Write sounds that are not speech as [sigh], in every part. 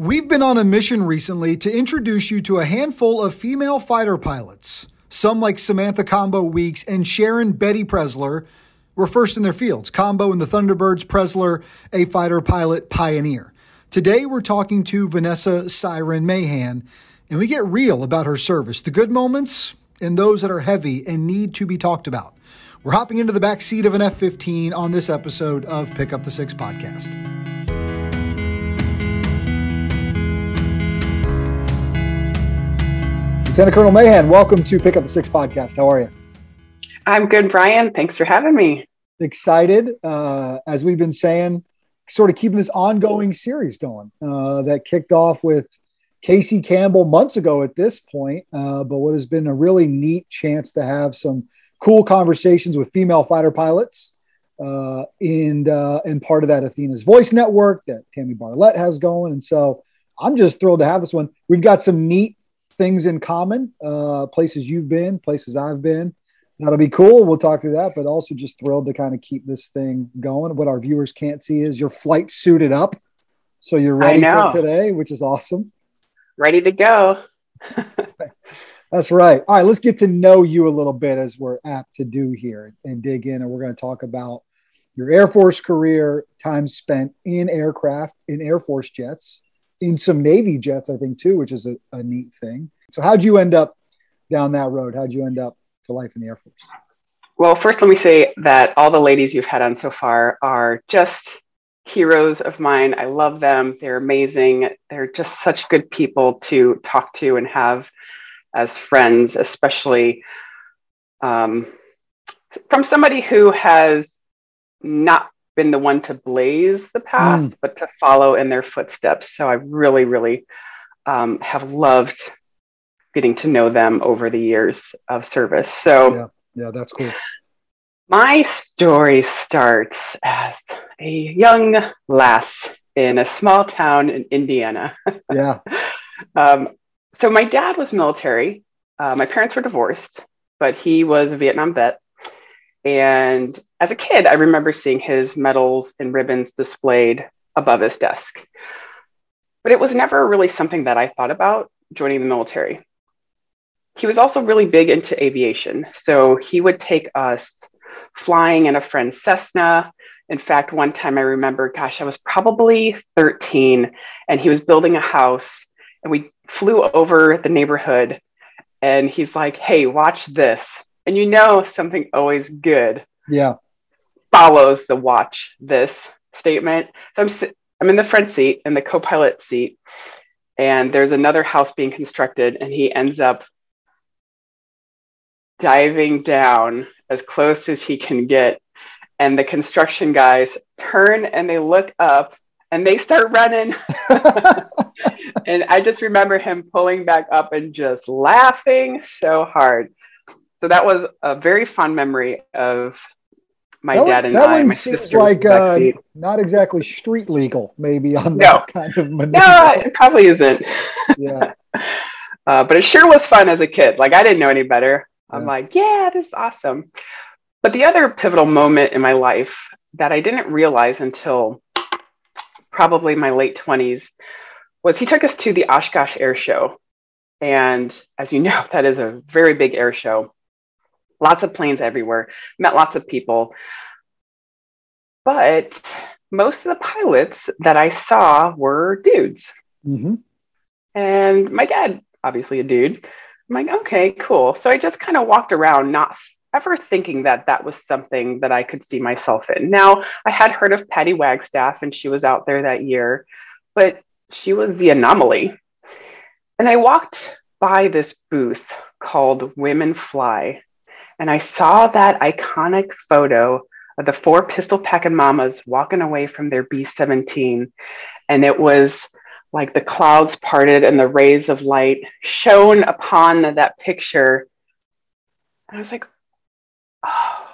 We've been on a mission recently to introduce you to a handful of female fighter pilots. Some, like Samantha Combo Weeks and Sharon Betty Preszler, were first in their fields. Combo and the Thunderbirds, Preszler, a fighter pilot pioneer. Today, we're talking to Vanessa Siren Mahan, and we get real about her service, the good moments and those that are heavy and need to be talked about. We're hopping into the back seat of an F 15 on this episode of Pick Up the Six podcast. Lieutenant Colonel Mahan, welcome to Pick Up the Six podcast. How are you? I'm good, Brian. Thanks for having me. Excited, uh, as we've been saying, sort of keeping this ongoing series going uh, that kicked off with Casey Campbell months ago at this point, uh, but what has been a really neat chance to have some cool conversations with female fighter pilots. Uh, and uh, and part of that Athena's Voice Network that Tammy Barlett has going, and so I'm just thrilled to have this one. We've got some neat things in common, uh, places you've been, places I've been. That'll be cool. We'll talk through that, but also just thrilled to kind of keep this thing going. What our viewers can't see is your flight suited up. So you're ready for today, which is awesome. Ready to go. [laughs] That's right. All right, let's get to know you a little bit as we're apt to do here and dig in. And we're going to talk about your Air Force career, time spent in aircraft, in Air Force jets, in some Navy jets, I think too, which is a, a neat thing. So, how'd you end up down that road? How'd you end up to life in the Air Force? Well, first, let me say that all the ladies you've had on so far are just heroes of mine. I love them. They're amazing. They're just such good people to talk to and have as friends, especially um, from somebody who has not been the one to blaze the path, mm. but to follow in their footsteps. So I really, really um, have loved getting to know them over the years of service. So, yeah, yeah that's cool. My story starts as a young lass in a small town in Indiana. [laughs] Yeah. um, so, my dad was military. Uh, my parents were divorced, but he was a Vietnam vet. And as a kid, I remember seeing his medals and ribbons displayed above his desk. But it was never really something that I thought about joining the military. He was also really big into aviation. So he would take us flying in a friend's Cessna. In fact, one time I remember, gosh, I was probably 13 and he was building a house and we flew over the neighborhood and he's like, hey, watch this and you know something always good yeah follows the watch this statement. So i'm i'm in the front seat in the co-pilot seat and there's another house being constructed and he ends up diving down as close as he can get and the construction guys turn and they look up and they start running. [laughs] And i just remember him pulling back up and just laughing so hard. So that was a very fun memory of my that dad and that I. One seems like uh, not exactly street legal, maybe on no. that kind of maneuver. No, it probably isn't. Yeah. [laughs] uh, but it sure was fun as a kid. Like I didn't know any better. I'm yeah. like, yeah, this is awesome. But the other pivotal moment in my life that I didn't realize until probably my late 20s was he took us to the Oshkosh Air Show. And as you know, [laughs] that is a very big air show lots of planes everywhere, met lots of people. But most of the pilots that I saw were dudes. Mm-hmm. And my dad, obviously a dude. I'm like, okay, cool. So I just kind of walked around, not ever thinking that that was something that I could see myself in. Now, I had heard of Patty Wagstaff, and she was out there that year, but she was the anomaly. And I walked by this booth called Women Fly. And I saw that iconic photo of the four pistol packing mamas walking away from their B 17. And it was like the clouds parted and the rays of light shone upon that picture. And I was like, oh,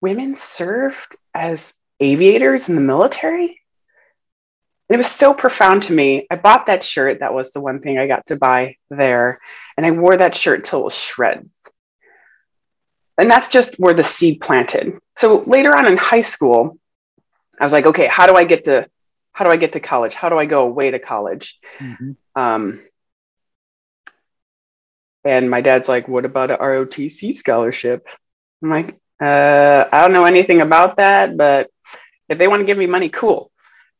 women served as aviators in the military? And it was so profound to me. I bought that shirt. That was the one thing I got to buy there. And I wore that shirt till it was shreds. And that's just where the seed planted. So later on in high school, I was like, okay, how do I get to how do I get to college? How do I go away to college? Mm-hmm. Um, and my dad's like, what about a ROTC scholarship? I'm like, uh, I don't know anything about that, but if they want to give me money, cool.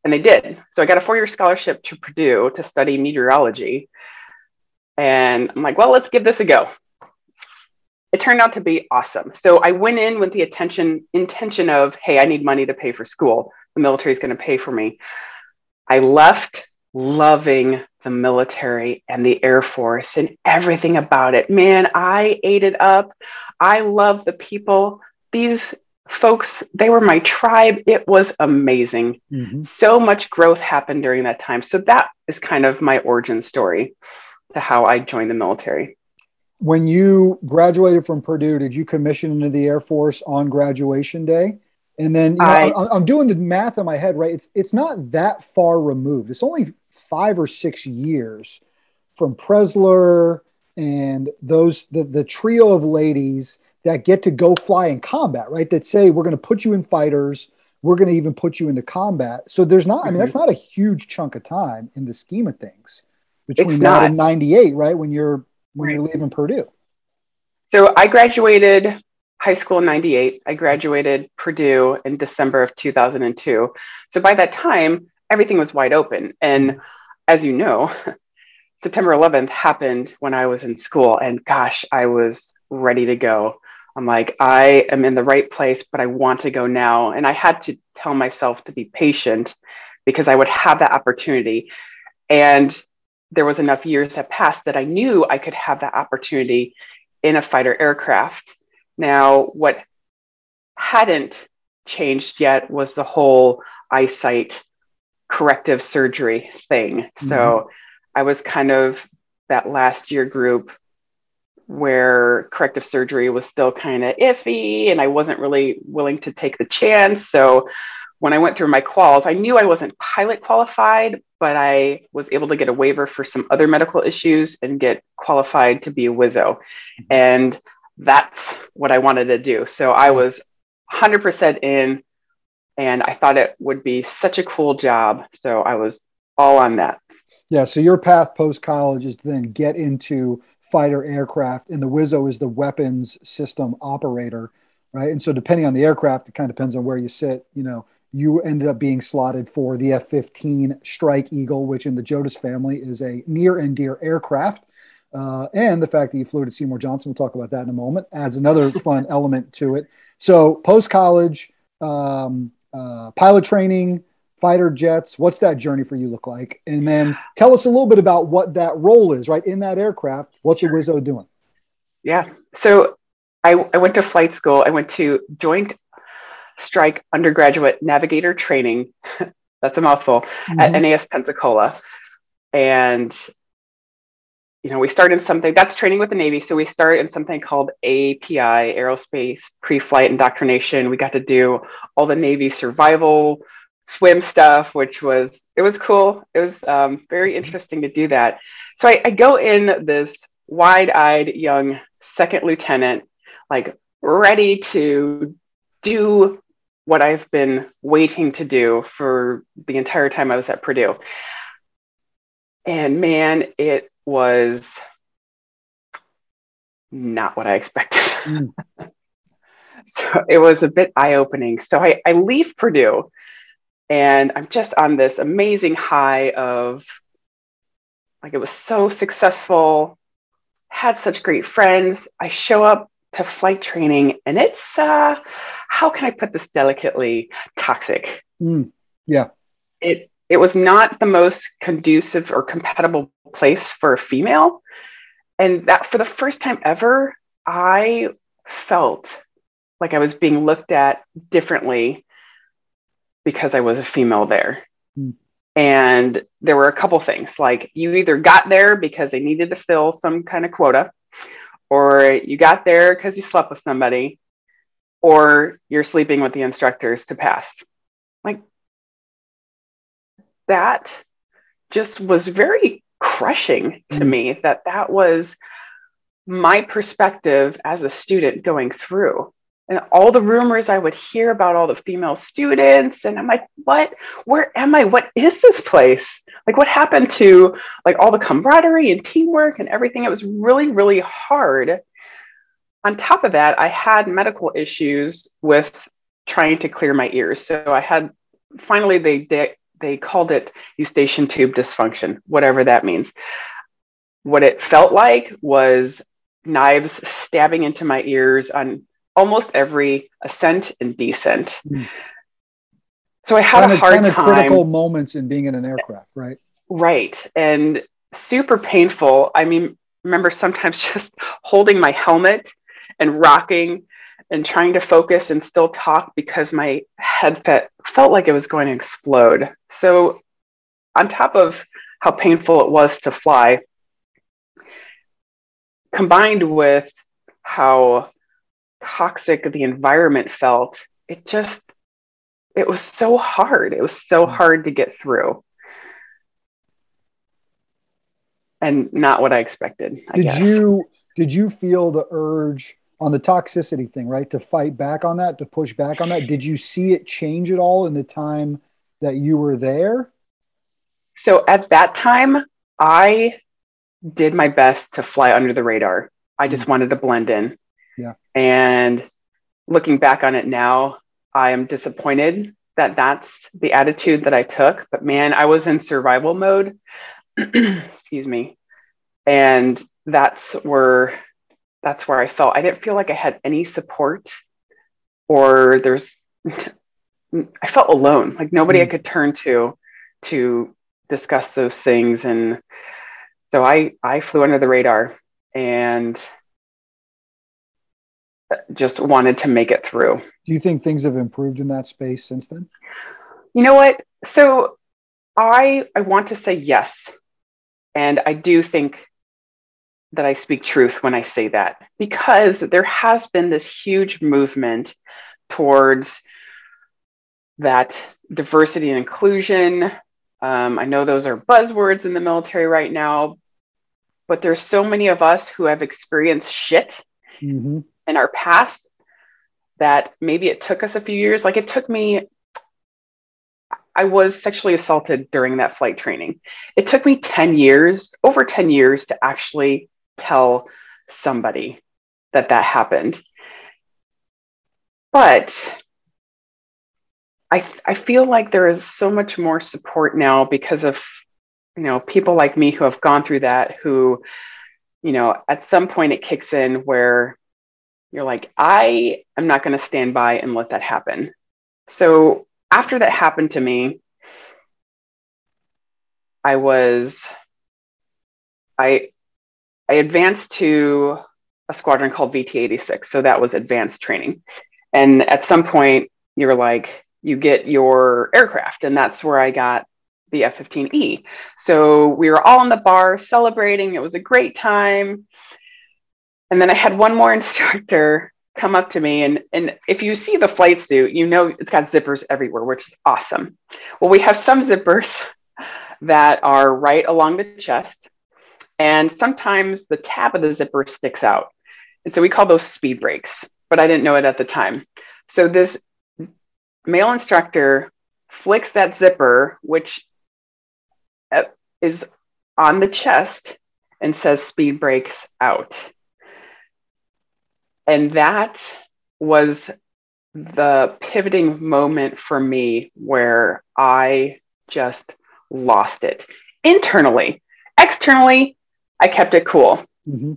And they did. So I got a four year scholarship to Purdue to study meteorology. And I'm like, well, let's give this a go. It turned out to be awesome. So I went in with the attention intention of, hey, I need money to pay for school. The military is going to pay for me. I left loving the military and the Air Force and everything about it. Man, I ate it up. I love the people. These folks, they were my tribe. It was amazing. Mm-hmm. So much growth happened during that time. So that is kind of my origin story to how I joined the military. When you graduated from Purdue, did you commission into the Air Force on graduation day? And then you know, I, I'm doing the math in my head, right? It's it's not that far removed. It's only five or six years from Preszler and those the, the trio of ladies that get to go fly in combat, right? That say we're going to put you in fighters, we're going to even put you into combat. So there's not, I mean, that's mm-hmm. not a huge chunk of time in the scheme of things between that and 98, right? When you're when right. you're leaving Purdue. So I graduated high school in 98. I graduated Purdue in December of 2002. So by that time, everything was wide open. And as you know, [laughs] September 11th happened when I was in school. And gosh, I was ready to go. I'm like, I am in the right place, but I want to go now. And I had to tell myself to be patient because I would have that opportunity. And there was enough years that passed that I knew I could have that opportunity in a fighter aircraft. Now, what hadn't changed yet was the whole eyesight corrective surgery thing. Mm-hmm. So I was kind of that last year group where corrective surgery was still kind of iffy and I wasn't really willing to take the chance. So when I went through my quals, I knew I wasn't pilot qualified, but I was able to get a waiver for some other medical issues and get qualified to be a WISO. Mm-hmm. And that's what I wanted to do. So I was 100% in and I thought it would be such a cool job. So I was all on that. Yeah. So your path post college is to then get into fighter aircraft, and the WISO is the weapons system operator, right? And so depending on the aircraft, it kind of depends on where you sit. You know, you ended up being slotted for the F 15 Strike Eagle, which in the Jodas family is a near and dear aircraft. Uh, and the fact that you flew to Seymour Johnson, we'll talk about that in a moment, adds another [laughs] fun element to it. So post college, um, uh, pilot training, fighter jets. What's that journey for you look like? And then tell us a little bit about what that role is, right? In that aircraft, what's a WISO doing? Yeah. So I, I went to flight school. I went to Joint Strike Undergraduate Navigator Training. [laughs] That's a mouthful mm-hmm. at NAS Pensacola. And you know, we start in something that's training with the Navy. So we start in something called API, Aerospace Pre-Flight Indoctrination. We got to do all the Navy survival swim stuff, which was it was cool. It was um, very interesting to do that. So I, I go in this wide-eyed young second lieutenant, like ready to do what I've been waiting to do for the entire time I was at Purdue. And man, it was not what I expected. [laughs] Mm. so it was a bit eye opening. So I, I leave Purdue and I'm just on this amazing high of like it was so successful, had such great friends. I show up to flight training and it's uh how can I put this delicately toxic. Mm. Yeah. It it was not the most conducive or compatible place for a female. And that for the first time ever, I felt like I was being looked at differently because I was a female there. Mm. And there were a couple things like you either got there because they needed to fill some kind of quota, or you got there because you slept with somebody, or you're sleeping with the instructors to pass. Like that just was very crushing to mm. me that that was my perspective as a student going through and all the rumors I would hear about all the female students. And I'm like, what? Where am I? What is this place? Like, what happened to like all the camaraderie and teamwork and everything? It was really, really hard. On top of that, I had medical issues with trying to clear my ears. So I had finally they they, they called it eustachian tube dysfunction, whatever that means. What it felt like was knives stabbing into my ears on almost every ascent and descent. Mm. So I had kind a hard kind of time. critical moments in being in an aircraft, right? Right. And super painful. I mean, remember sometimes [laughs] just holding my helmet and rocking and trying to focus and still talk because my head fe- felt like it was going to explode. So, on top of how painful it was to fly, combined with how toxic the environment felt, it just, it was so hard. It was so mm. hard to get through. And not what I expected. I did guess. you did you feel the urge on the toxicity thing, right? To fight back on that, to push back on that. Did you see it change at all in the time that you were there? So at that time, I did my best to fly under the radar. I just mm-hmm. wanted to blend in. Yeah. And looking back on it now, I am disappointed that that's the attitude that I took. But man, I was in survival mode. [clears throat] Excuse me. And that's where that's where I felt I didn't feel like I had any support or there's [laughs] I felt alone, like nobody mm. I could turn to to discuss those things and so I I flew under the radar and just wanted to make it through. Do you think things have improved in that space since then? You know what? So I I want to say yes. And I do think that I speak truth when I say that because there has been this huge movement towards that diversity and inclusion. Um, I know those are buzzwords in the military right now, but there's so many of us who have experienced shit mm-hmm. In our past that maybe it took us a few years. Like it took me, I was sexually assaulted during that flight training. It took me 10 years, over 10 years to actually tell somebody that that happened. But I, I feel like there is so much more support now because of you know people like me who have gone through that who you know at some point it kicks in where you're like i am not going to stand by and let that happen so after that happened to me i was i I advanced to a squadron called VT 86. So that was advanced training. And at some point, you're like, you get your aircraft. And that's where I got the F 15E. So we were all in the bar celebrating. It was a great time. And then I had one more [laughs] instructor come up to me. And, and if you see the flight suit, you know it's got zippers everywhere, which is awesome. Well, we have some zippers [laughs] that are right along the chest and sometimes the tab of the zipper sticks out. And so we call those speed brakes, but I didn't know it at the time. So this male instructor flicks that zipper, which uh, is on the chest, and says speed brakes out. And that was the pivoting moment for me where I just lost it internally. Externally, I kept it cool mm-hmm.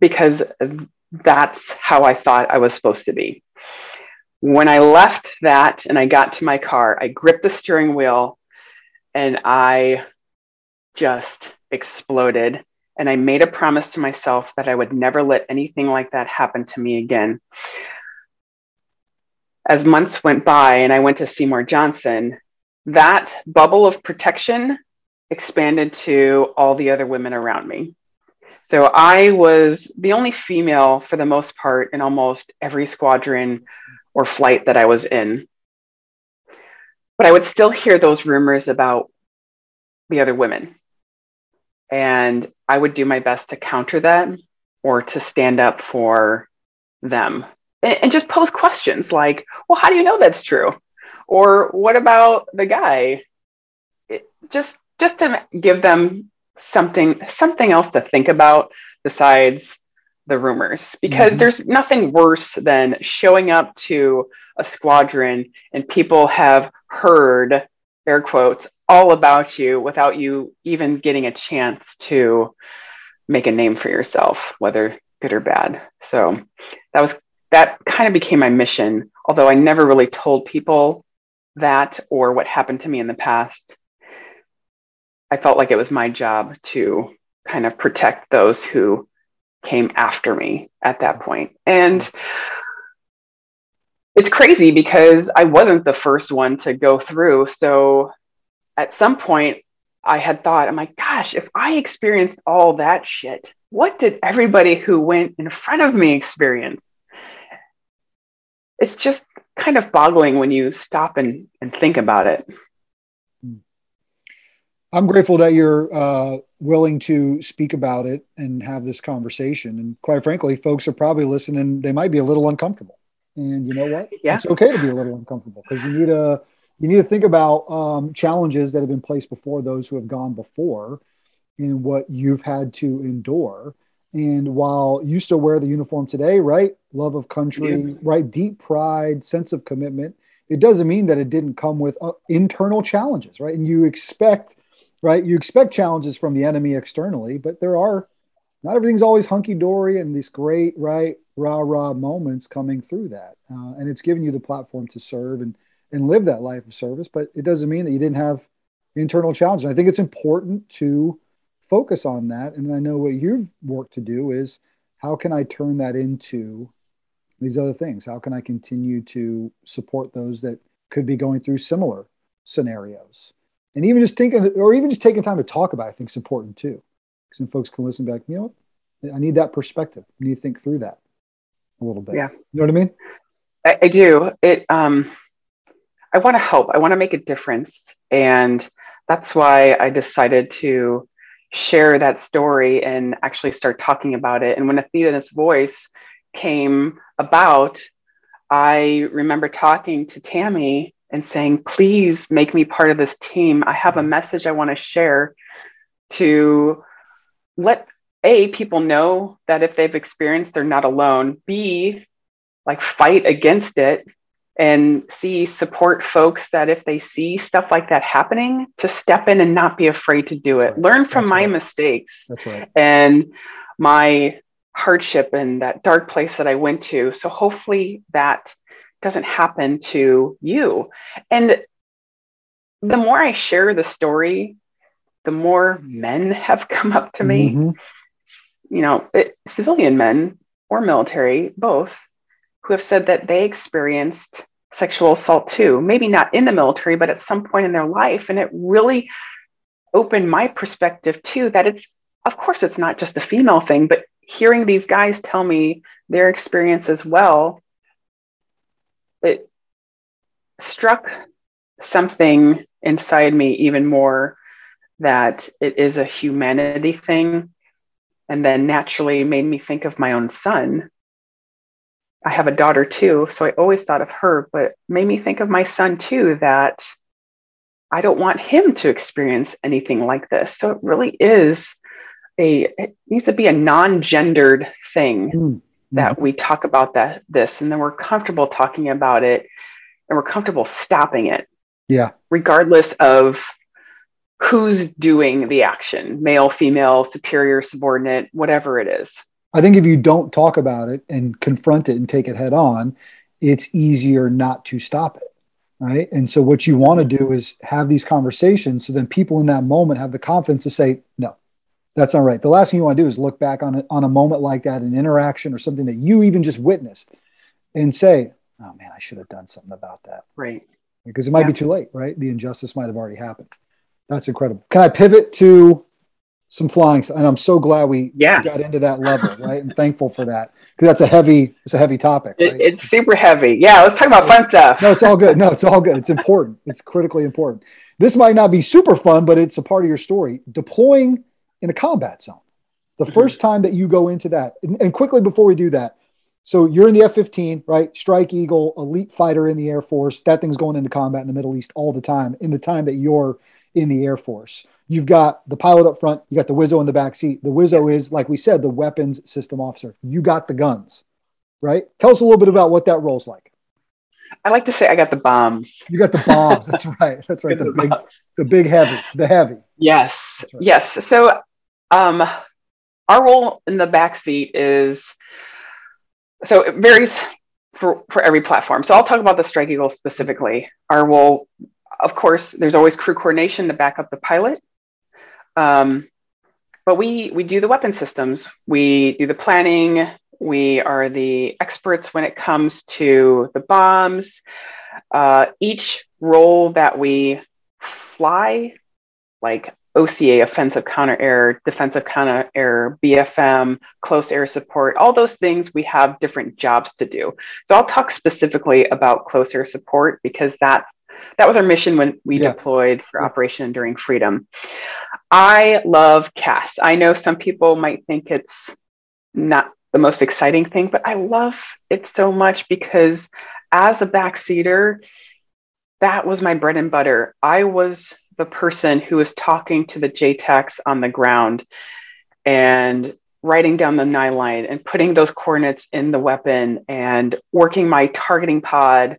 because that's how I thought I was supposed to be. When I left that and I got to my car, I gripped the steering wheel and I just exploded. And I made a promise to myself that I would never let anything like that happen to me again. As months went by and I went to Seymour Johnson, that bubble of protection expanded to all the other women around me. So I was the only female for the most part in almost every squadron or flight that I was in. But I would still hear those rumors about the other women. And I would do my best to counter that or to stand up for them and, and just pose questions like, well, how do you know that's true? Or what about the guy? It, just just to give them something something else to think about besides the rumors because mm-hmm. there's nothing worse than showing up to a squadron and people have heard air quotes all about you without you even getting a chance to make a name for yourself whether good or bad so that was that kind of became my mission although i never really told people that or what happened to me in the past i felt like it was my job to kind of protect those who came after me at that point. And it's crazy because I wasn't the first one to go through. So at some point, I had thought, I'm like, gosh, if I experienced all that shit, what did everybody who went in front of me experience? It's just kind of boggling when you stop and, and think about it. I'm grateful that you're uh, willing to speak about it and have this conversation. And quite frankly, folks are probably listening. They might be a little uncomfortable, and you know what? Yeah. It's okay to be a little uncomfortable because you need to you need to think about um, challenges that have been placed before those who have gone before, and what you've had to endure. And while you still wear the uniform today, right? Love of country, yeah. right? Deep pride, sense of commitment. It doesn't mean that it didn't come with uh, internal challenges, right? And you expect right? You expect challenges from the enemy externally, but there are not everything's always hunky dory and these great, right, rah rah moments coming through that. Uh, and it's given you the platform to serve and, and live that life of service, but it doesn't mean that you didn't have internal challenges. I think it's important to focus on that. And I know what you've worked to do is how can I turn that into these other things? How can I continue to support those that could be going through similar scenarios? and even just thinking or even just taking time to talk about it, I think is important too. Because then folks can listen back, you know? I need that perspective. I need to think through that a little bit. Yeah. You know what I mean? I, I do. It um I want to help. I want to make a difference. And that's why I decided to share that story and actually start talking about it. And when Athena's voice came about, I remember talking to Tammy and saying, please make me part of this team. I have a message I want to share to let A, people know that if they've experienced, they're not alone. B, like fight against it. And C, support folks that if they see stuff like that happening, to step in and not be afraid to do it. Right. Learn from That's my right. mistakes. That's right. And my hardship and that dark place that I went to. So hopefully that doesn't happen to you. And the more I share the story, the more men [laughs] have come up to me, mm-hmm. You know, it, civilian men or military, both, who have said that they experienced sexual assault too. Maybe not in the military, but at some point in their life. And it really opened my perspective too that it's, of course, it's not just a female thing, but hearing these guys tell me their experience as well it struck something inside me even more that it is a humanity thing and then naturally made me think of my own son. I have a daughter too so i always thought of her but made me think of my son too that i don't want him to experience anything like this. So it really is a it needs to be a non-gendered thing mm that mm-hmm. we talk about that this and then we're comfortable talking about it and we're comfortable stopping it. Yeah. Regardless of who's doing the action male female superior subordinate whatever it is i think if you don't talk about it and confront it and take it head on it's easier not to stop it right and so what you want to do is have these conversations so then people in that moment have the confidence to say no that's not right. The last thing you want to do is look back on a, on a moment like that, an interaction or something that you even just witnessed, and say, "Oh man, I should have done something about that." Right. Because it might yeah. be too late. Right. The injustice might have already happened. That's incredible. Can I pivot to some flying? And I'm so glad we yeah. got into that level. Right. and thankful for that because that's a heavy. It's a heavy topic. Right? It, it's super heavy. Yeah. Let's talk about fun stuff. no, it's all good. No, it's all good. It's important. It's critically important. This might not be super fun, but it's a part of your story. Deploying in a combat zone. The mm-hmm. first time that you go into that, and, and, quickly before we do that, So you're in the F 15, right? Strike Eagle, elite fighter in the Air Force. That thing's going into combat in the Middle East all the time, in the time that you're in the Air Force. You've got the pilot up front, you got the Wizzo in the back seat. The Wizzo is, like we said, the weapons system officer. You got the guns, right? Tell us a little bit about what that role's like. I like to say I got the bombs. You got the bombs. That's [laughs] right. That's right. The, the, big, bombs. the big heavy, the heavy. Yes. Right. Yes. So, um, our role in the back seat is so it varies for, for every platform. So I'll talk about the Strike Eagle specifically. Our role, of course, there's always crew coordination to back up the pilot. Um, but we we do the weapon systems. We do the planning. We are the experts when it comes to the bombs. Uh, each role that we fly, like OCA, offensive counter air, defensive counter air, BFM, close air support, all those things we have different jobs to do. So I'll talk specifically about close air support because that's that was our mission when we yeah. deployed for Operation Enduring Freedom. I love CAS. I know some people might think it's not the most exciting thing, but I love it so much because as a backseater, that was my bread and butter. I was the person who was talking to the JTACs on the ground and writing down the nine line and putting those coordinates in the weapon and working my targeting pod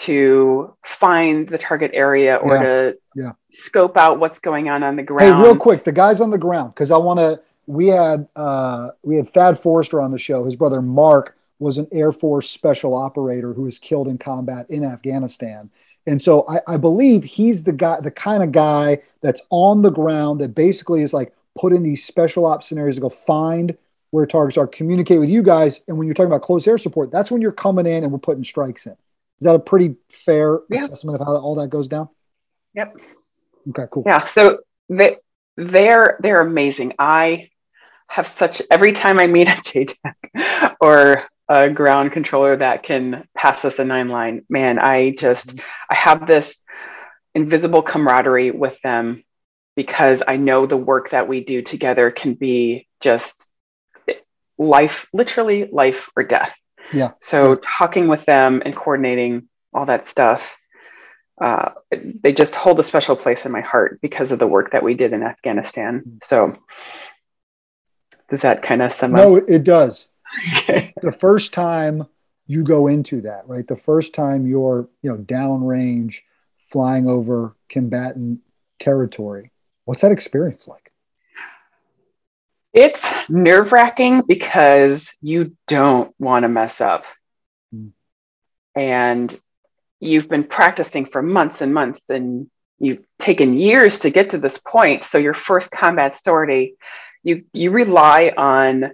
to find the target area or yeah. to yeah. scope out what's going on on the ground. Hey, real quick, the guys on the ground, because I want to. We had uh, we had Thad Forester on the show. His brother Mark was an Air Force special operator who was killed in combat in Afghanistan. And so I, I believe he's the guy, the kind of guy that's on the ground that basically is like put in these special ops scenarios to go find where targets are, communicate with you guys. And when you're talking about close air support, that's when you're coming in and we're putting strikes in. Is that a pretty fair yeah. assessment of how all that goes down? Yep. Okay, cool. Yeah. So they they're they're amazing. I have such every time I meet a [laughs] JTAC or a ground controller that can pass us a nine line, man, I just mm-hmm. I have this invisible camaraderie with them because I know the work that we do together can be just life, literally life or death. Yeah. So talking with them and coordinating all that stuff, uh, they just hold a special place in my heart because of the work that we did in Afghanistan. Mm-hmm. So does that kind of sum up? No, it does. [laughs] the first time you go into that, right? The first time you're, you know, downrange flying over combatant territory, what's that experience like? It's nerve wracking because you don't want to mess up. Mm. And you've been practicing for months and months, and you've taken years to get to this point. So, your first combat sortie, you, you rely on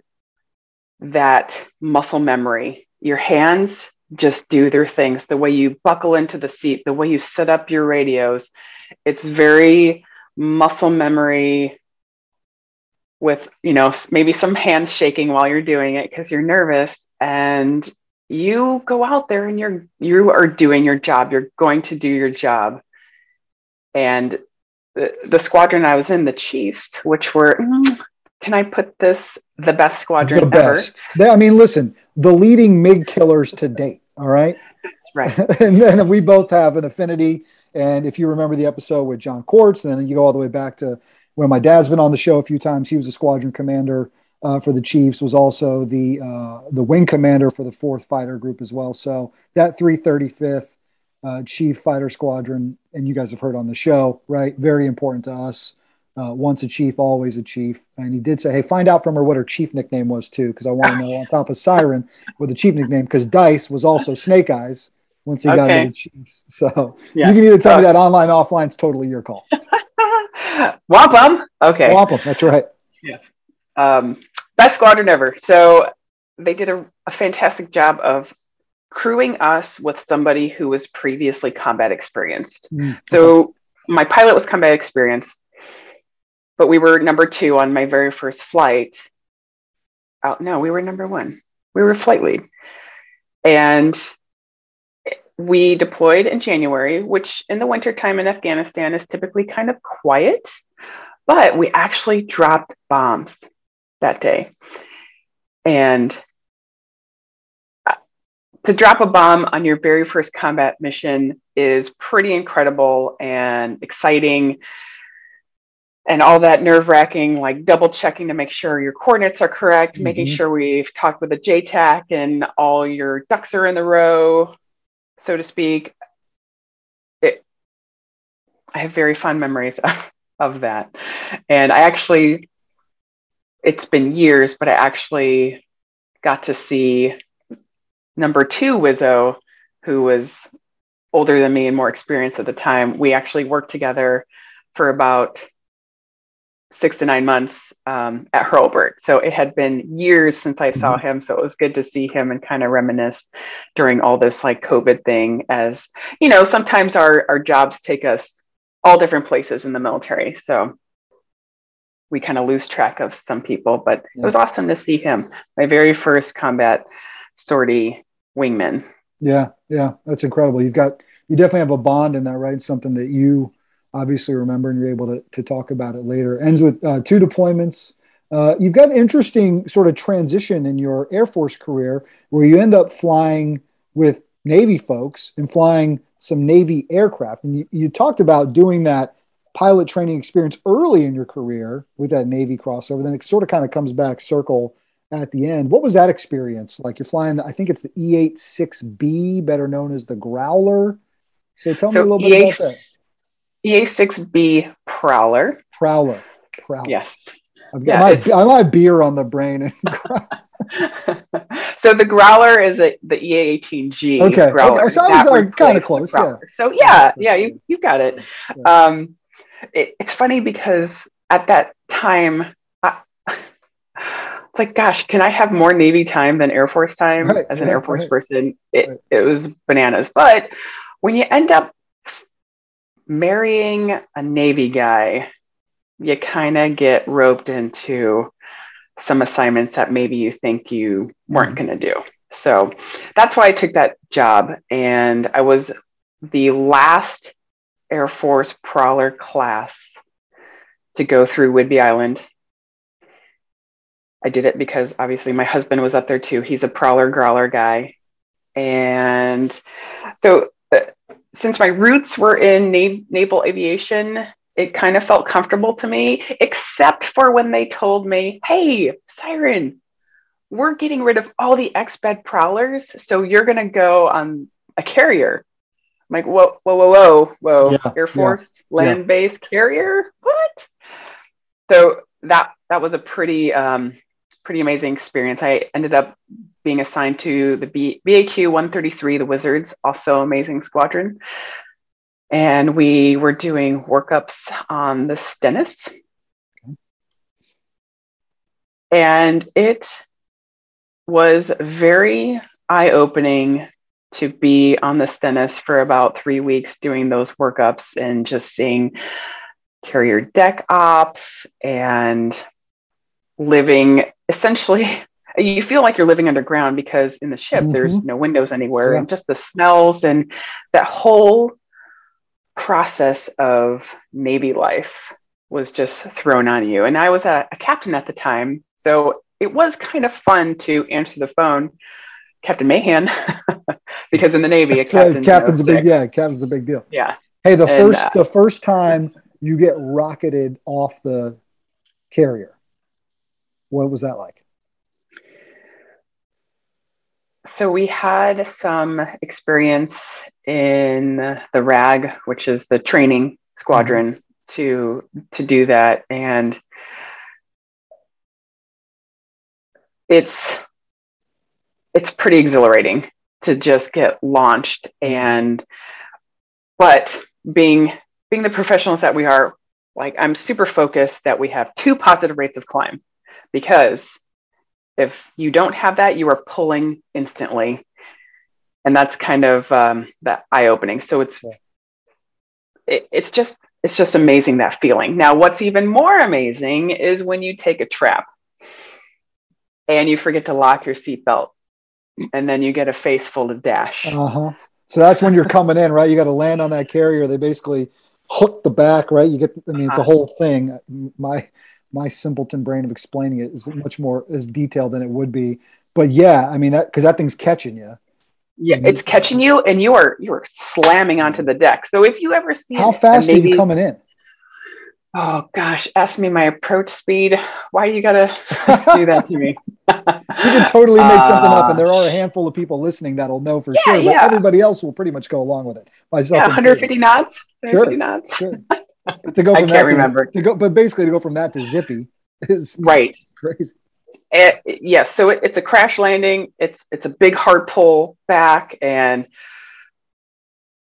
that muscle memory. Your hands just do their things. The way you buckle into the seat, the way you set up your radios, it's very muscle memory with, you know, maybe some hands shaking while you're doing it because you're nervous and you go out there and you're you are doing your job. You're going to do your job. And the, the squadron I was in, the Chiefs, which were mm, can I put this the best squadron the best. ever? I mean, listen, the leading MiG killers to date. All right. right. [laughs] and then we both have an affinity. And if you remember the episode with John Quartz, then you go all the way back to when my dad's been on the show a few times. He was a squadron commander uh, for the Chiefs, was also the uh, the wing commander for the Fourth Fighter Group as well. So that 335th uh, Chief Fighter Squadron, and you guys have heard on the show, right? Very important to us uh, once a chief, always a chief. And he did say, hey, find out from her what her chief nickname was too, because I want to know on top of Siren what the chief nickname, because Dice was also Snake Eyes once he okay. got into the Chiefs. So yeah. you can either tell uh, me that online, offline, it's totally your call. [laughs] [laughs] Wampum. Okay. Wampum. That's right. Yeah. Um, best squadron ever. So they did a, a fantastic job of crewing us with somebody who was previously combat experienced. Mm, so my pilot was combat experienced but we were number two on my very first flight. Oh, no, we were number one. We were flight lead. And we deployed in January, which in the wintertime in Afghanistan is typically kind of quiet, but we actually dropped bombs that day. And to drop a bomb on your very first combat mission is pretty incredible and exciting and all that nerve wracking, like double checking to make sure your coordinates are correct, mm-hmm. making sure we've talked with the JTAC and all your ducks are in the row, so to speak. It, I have very fond memories [laughs] of, of that. And I actually, it's been years, but I actually got to see number two Wizzo, who was older than me and more experienced at the time. We actually worked together for about six to nine months um, at Hurlburt. So it had been years since I saw mm-hmm. him. So it was good to see him and kind of reminisce during all this like COVID thing. As you know, sometimes our, our jobs take us all different places in the military. So we kind of lose track of some people, but it was awesome to see him. My very first combat sortie wingman. Yeah, yeah, that's incredible. You've got you definitely have a bond in that, right? Something that you obviously remember and you're able to, to talk about it later. Ends with uh, two deployments. Uh, you've got an interesting sort of transition in your Air Force career where you end up flying with Navy folks and flying some Navy aircraft. And you, you talked about doing that pilot training experience early in your career with that Navy crossover. Then it sort of kind of comes back circle at the end. What was that experience like? You're flying, I think it's the EA6B, better known as the Growler. So tell so me a little bit about that. EA6B Prowler. Prowler. Prowler. Yes. I've got yeah, my, my beer on the brain. [laughs] so the Growler is a, the EA18G. Okay. Growler. Okay. So I was kind of close. Yeah. So yeah, yeah, you, you got it. Um, it. It's funny because at that time, I, it's like, gosh, can I have more Navy time than Air Force time right, as an Air Force right, person? It, it was bananas. But when you end up marrying a Navy guy, you kind of get roped into some assignments that maybe you think you weren't mm-hmm. going to do. So that's why I took that job. And I was the last Air Force Prowler class to go through Whidbey Island. I did it because obviously my husband was up there too. He's a Prowler Growler guy. And so since my roots were in nav- naval aviation, it kind of felt comfortable to me, except for when they told me, hey, Siren, we're getting rid of all the XBED prowlers. So you're going to go on a carrier. I'm like, whoa, whoa, whoa, whoa, whoa, yeah, Air Force yeah, land based yeah. carrier? What? So that that was a pretty um, pretty amazing experience. I ended up being assigned to the B- VAQ 133, the Wizards, also amazing squadron. And we were doing workups on the Stennis. And it was very eye opening to be on the Stennis for about three weeks doing those workups and just seeing carrier deck ops and living essentially [laughs] you feel like you're living underground because in the ship mm-hmm. there's no windows anywhere yeah. and just the smells and that whole process of navy life was just thrown on you and i was a, a captain at the time so it was kind of fun to answer the phone captain mahan [laughs] because in the navy That's right. captain's a big yeah captain's a big deal yeah hey the and, first uh, the first time you get rocketed off the carrier what was that like? So we had some experience in the RAG, which is the training squadron, mm-hmm. to to do that, and it's it's pretty exhilarating to just get launched. And but being being the professionals that we are like i'm super focused that we have two positive rates of climb because if you don't have that, you are pulling instantly. And that's kind of um, that eye opening. So it's, it, it's just, it's just amazing that feeling. Now, what's even more amazing is when you take a trap and you forget to lock your seatbelt and then you get a face full of dash. Uh-huh. So that's when you're coming in, right? You got to land on that carrier. They basically hook the back, right? You get, I mean, it's a uh-huh. whole thing. My, my simpleton brain of explaining it is much more as detailed than it would be. But yeah, I mean, because that, that, thing's catching you, Yeah, it's catching you, and you are you are slamming onto the deck. So if you ever see how fast Navy, are you coming in? Oh gosh, ask me my approach speed. Why you gotta [laughs] do that to me? [laughs] you can totally make something up, and there are a uh, handful of people listening that'll know for yeah, sure. But yeah. everybody else will pretty much go along with it. Myself, yeah, 150 knots. 150 sure, knots. Sure. [laughs] But to go from I can't remember. To, to, go, but basically to go from that to zippy [laughs] is right. Crazy. It, yes, so it, it's a crash landing. It's it's a big hard pull back, and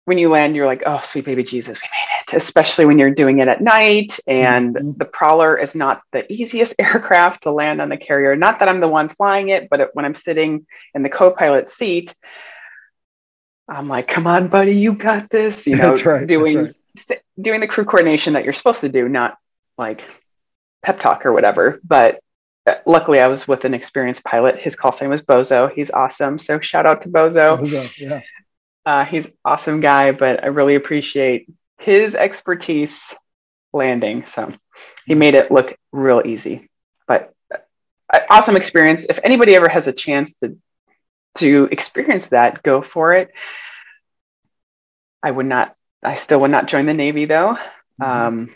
when you land, you're like, oh, sweet baby Jesus, we made it, especially when you're doing it at night. And mm-hmm. the Prowler is not the easiest [laughs] aircraft to land on the carrier. Not that I'm the one flying it, but when I'm sitting in the co pilot seat, I'm like, come on, buddy, you got this. You [laughs] know, right, doing, right. Doing the crew coordination that you're supposed to do, not like pep talk or whatever. But uh, luckily, I was with an experienced pilot. His call sign was Bozo. He's awesome. So shout out to Bozo. Bozo yeah. Uh, he's awesome guy, but I really appreciate his expertise landing. So he made it look real easy, but uh, awesome experience. If anybody ever has a chance to to experience that, go for it. I would not. I still would not join the Navy though, mm-hmm. um,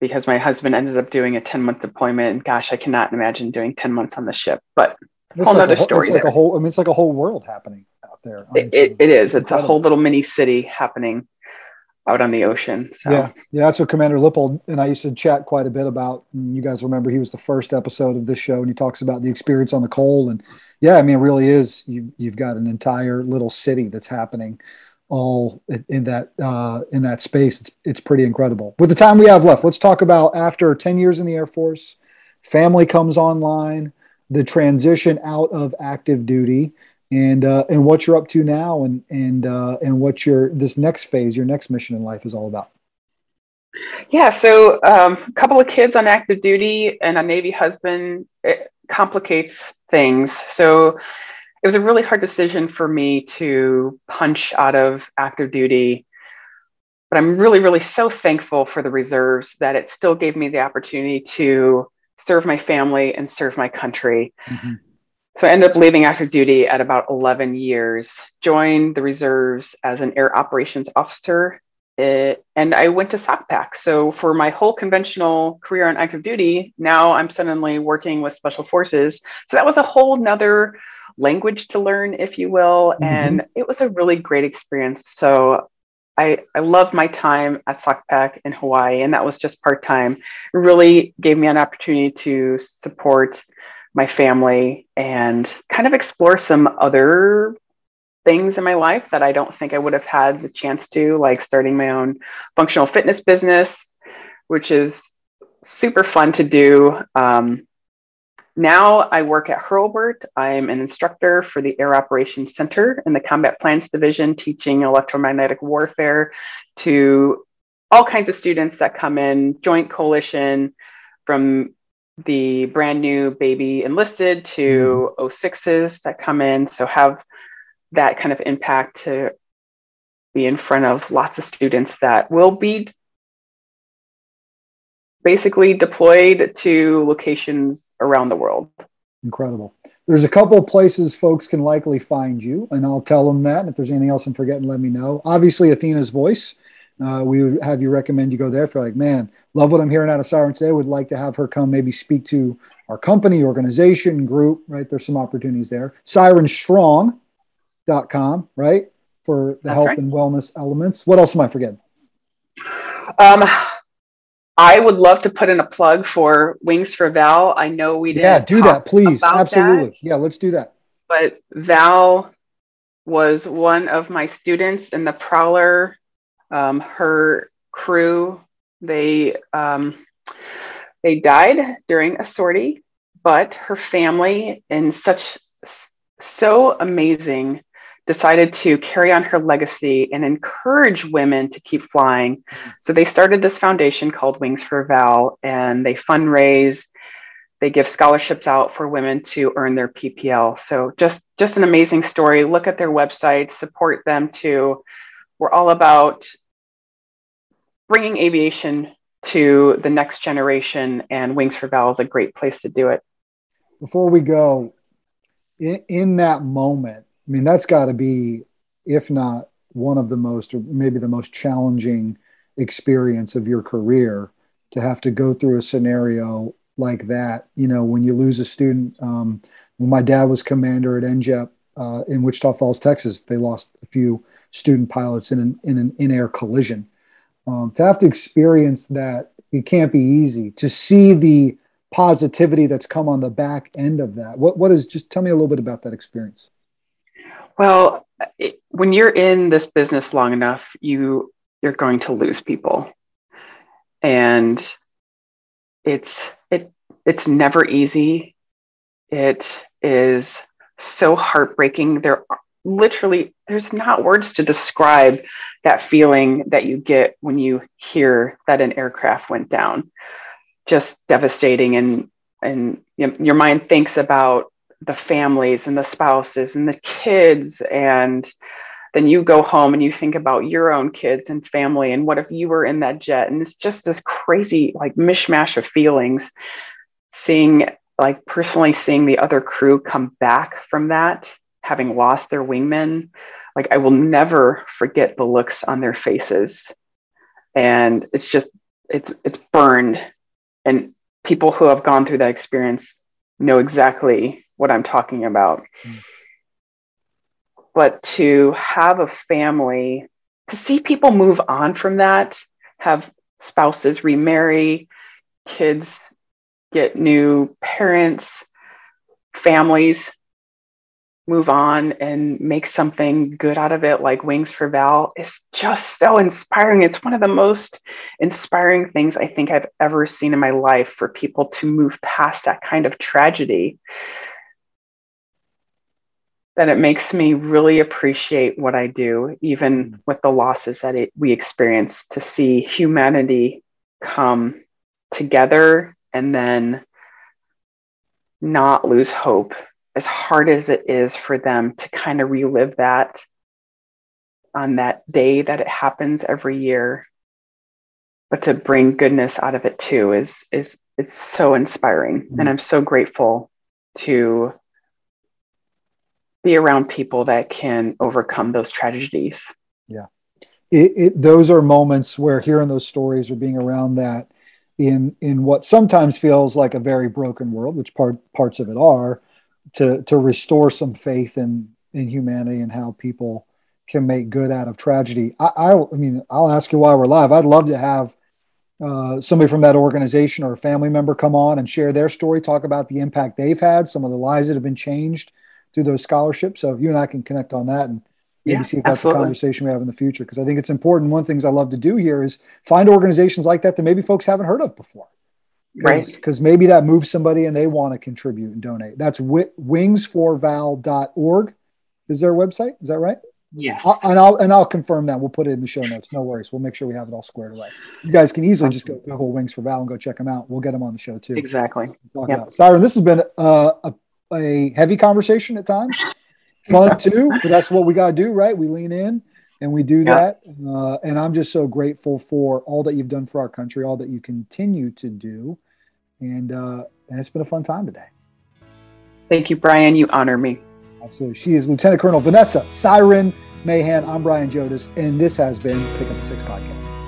because my husband ended up doing a ten month deployment, and gosh, I cannot imagine doing ten months on the ship. But it's whole like a, story. It's like a whole. I mean, it's like a whole world happening out there. It, it, it is. It's a whole little mini city happening out on the ocean. So. Yeah, yeah, that's what Commander Lippold and I used to chat quite a bit about. And you guys remember he was the first episode of this show, and he talks about the experience on the Cole. And yeah, I mean, it really is. You you've got an entire little city that's happening all in that uh, in that space. It's it's pretty incredible. With the time we have left, let's talk about after ten years in the Air Force, family comes online, the transition out of active duty and uh, and what you're up to now and and uh, and what your this next phase your next mission in life is all about yeah so um, a couple of kids on active duty and a navy husband it complicates things so it was a really hard decision for me to punch out of active duty but i'm really really so thankful for the reserves that it still gave me the opportunity to serve my family and serve my country. Mm-hmm. So I ended up leaving active duty at about 11 years, joined the reserves as an air operations officer, it, and I went to SOCPAC. So for my whole conventional career on active duty, now I'm suddenly working with special forces. So that was a whole nother language to learn, if you will. Mm-hmm. And it was a really great experience. So I, I loved my time at SOCPAC in Hawaii, and that was just part time. It really gave me an opportunity to support my family and kind of explore some other things in my life that I don't think I would have had the chance to, like starting my own functional fitness business, which is super fun to do. Um, now I work at Hurlburt. I'm an instructor for the Air Operations Center in the Combat Plans Division, teaching electromagnetic warfare to all kinds of students that come in, Joint Coalition, from the brand new baby enlisted to mm. 06s that come in. So have that kind of impact to be in front of lots of students that will be basically deployed to locations around the world. Incredible. There's a couple places folks can likely find you, and I'll tell them that. And if there's anything else I'm forgetting, let me know. Obviously, Athena's voice uh, we would have you recommend you go there for like, man, love what I'm hearing out of Siren today. Would like to have her come maybe speak to our company, organization, group, right? There's some opportunities there. Sirenstrong.com, right? For the That's health right. and wellness elements. What else am I forgetting? Um, I would love to put in a plug for Wings for Val. I know we did. Yeah, do that, please. Absolutely. That, yeah, let's do that. But Val was one of my students in the Prowler um, her crew, they um, they died during a sortie, but her family, in such so amazing, decided to carry on her legacy and encourage women to keep flying. So they started this foundation called Wings for Val, and they fundraise. They give scholarships out for women to earn their PPL. So just just an amazing story. Look at their website, support them too. We're all about bringing aviation to the next generation, and Wings for Val is a great place to do it. Before we go, in, in that moment, I mean, that's got to be, if not one of the most, or maybe the most challenging experience of your career to have to go through a scenario like that. You know, when you lose a student, um, when my dad was commander at NJEP uh, in Wichita Falls, Texas, they lost a few student pilots in an, in an in-air collision. Um, to have to experience that, it can't be easy. To see the positivity that's come on the back end of that. What what is? Just tell me a little bit about that experience. Well, it, when you're in this business long enough, you you're going to lose people, and it's it it's never easy. It is so heartbreaking. There literally there's not words to describe that feeling that you get when you hear that an aircraft went down just devastating and and your mind thinks about the families and the spouses and the kids and then you go home and you think about your own kids and family and what if you were in that jet? And it's just this crazy like mishmash of feelings seeing like personally seeing the other crew come back from that having lost their wingmen. Like i will never forget the looks on their faces. And it's just it's it's burned. And people who have gone through that experience know exactly what i'm talking about mm. but to have a family to see people move on from that have spouses remarry kids get new parents families move on and make something good out of it, like Wings for Val, is just so inspiring. It's one of the most inspiring things I think I've ever seen in my life for people to move past that kind of tragedy. That it makes me really appreciate what I do, even mm-hmm. with the losses that it, we experience, to see humanity come together and then not lose hope as hard as it is for them to kind of relive that on that day that it happens every year but to bring goodness out of it too is is it's so inspiring mm-hmm. and i'm so grateful to be around people that can overcome those tragedies yeah it, it, those are moments where hearing those stories or being around that in in what sometimes feels like a very broken world which part parts of it are to to restore some faith in in humanity and how people can make good out of tragedy. I, I, I mean, I'll ask you why we're live. I'd love to have uh, somebody from that organization or a family member come on and share their story, talk about the impact they've had, some of the lives that have been changed through those scholarships. So if you and I can connect on that and maybe yeah, see if that's absolutely. a conversation we have in the future, because I think it's important. One of the things I love to do here is find organizations like that that maybe folks haven't heard of before. Right. Because maybe that moves somebody and they want to contribute and donate. That's w- wingsforval.org is their website. Is that right? Yes. I'll, and i'll and i'll confirm that. We'll put it in the show notes. No worries. We'll make sure we have it all squared away. You guys can easily just go google wings for val and go check them out. We'll get them on the show too. Exactly. Yep. siren this has been uh, a, a heavy conversation at times fun too but that's what we got to do right we lean in and we do yeah. that. Uh, and I'm just so grateful for all that you've done for our country, all that you continue to do, and, uh, and it's been a fun time today. Thank you, Brian. You honor me. Absolutely. She is Lieutenant Colonel Vanessa Siren Mahan. I'm Brian Jodice, and this has been Pick Up the Six podcast.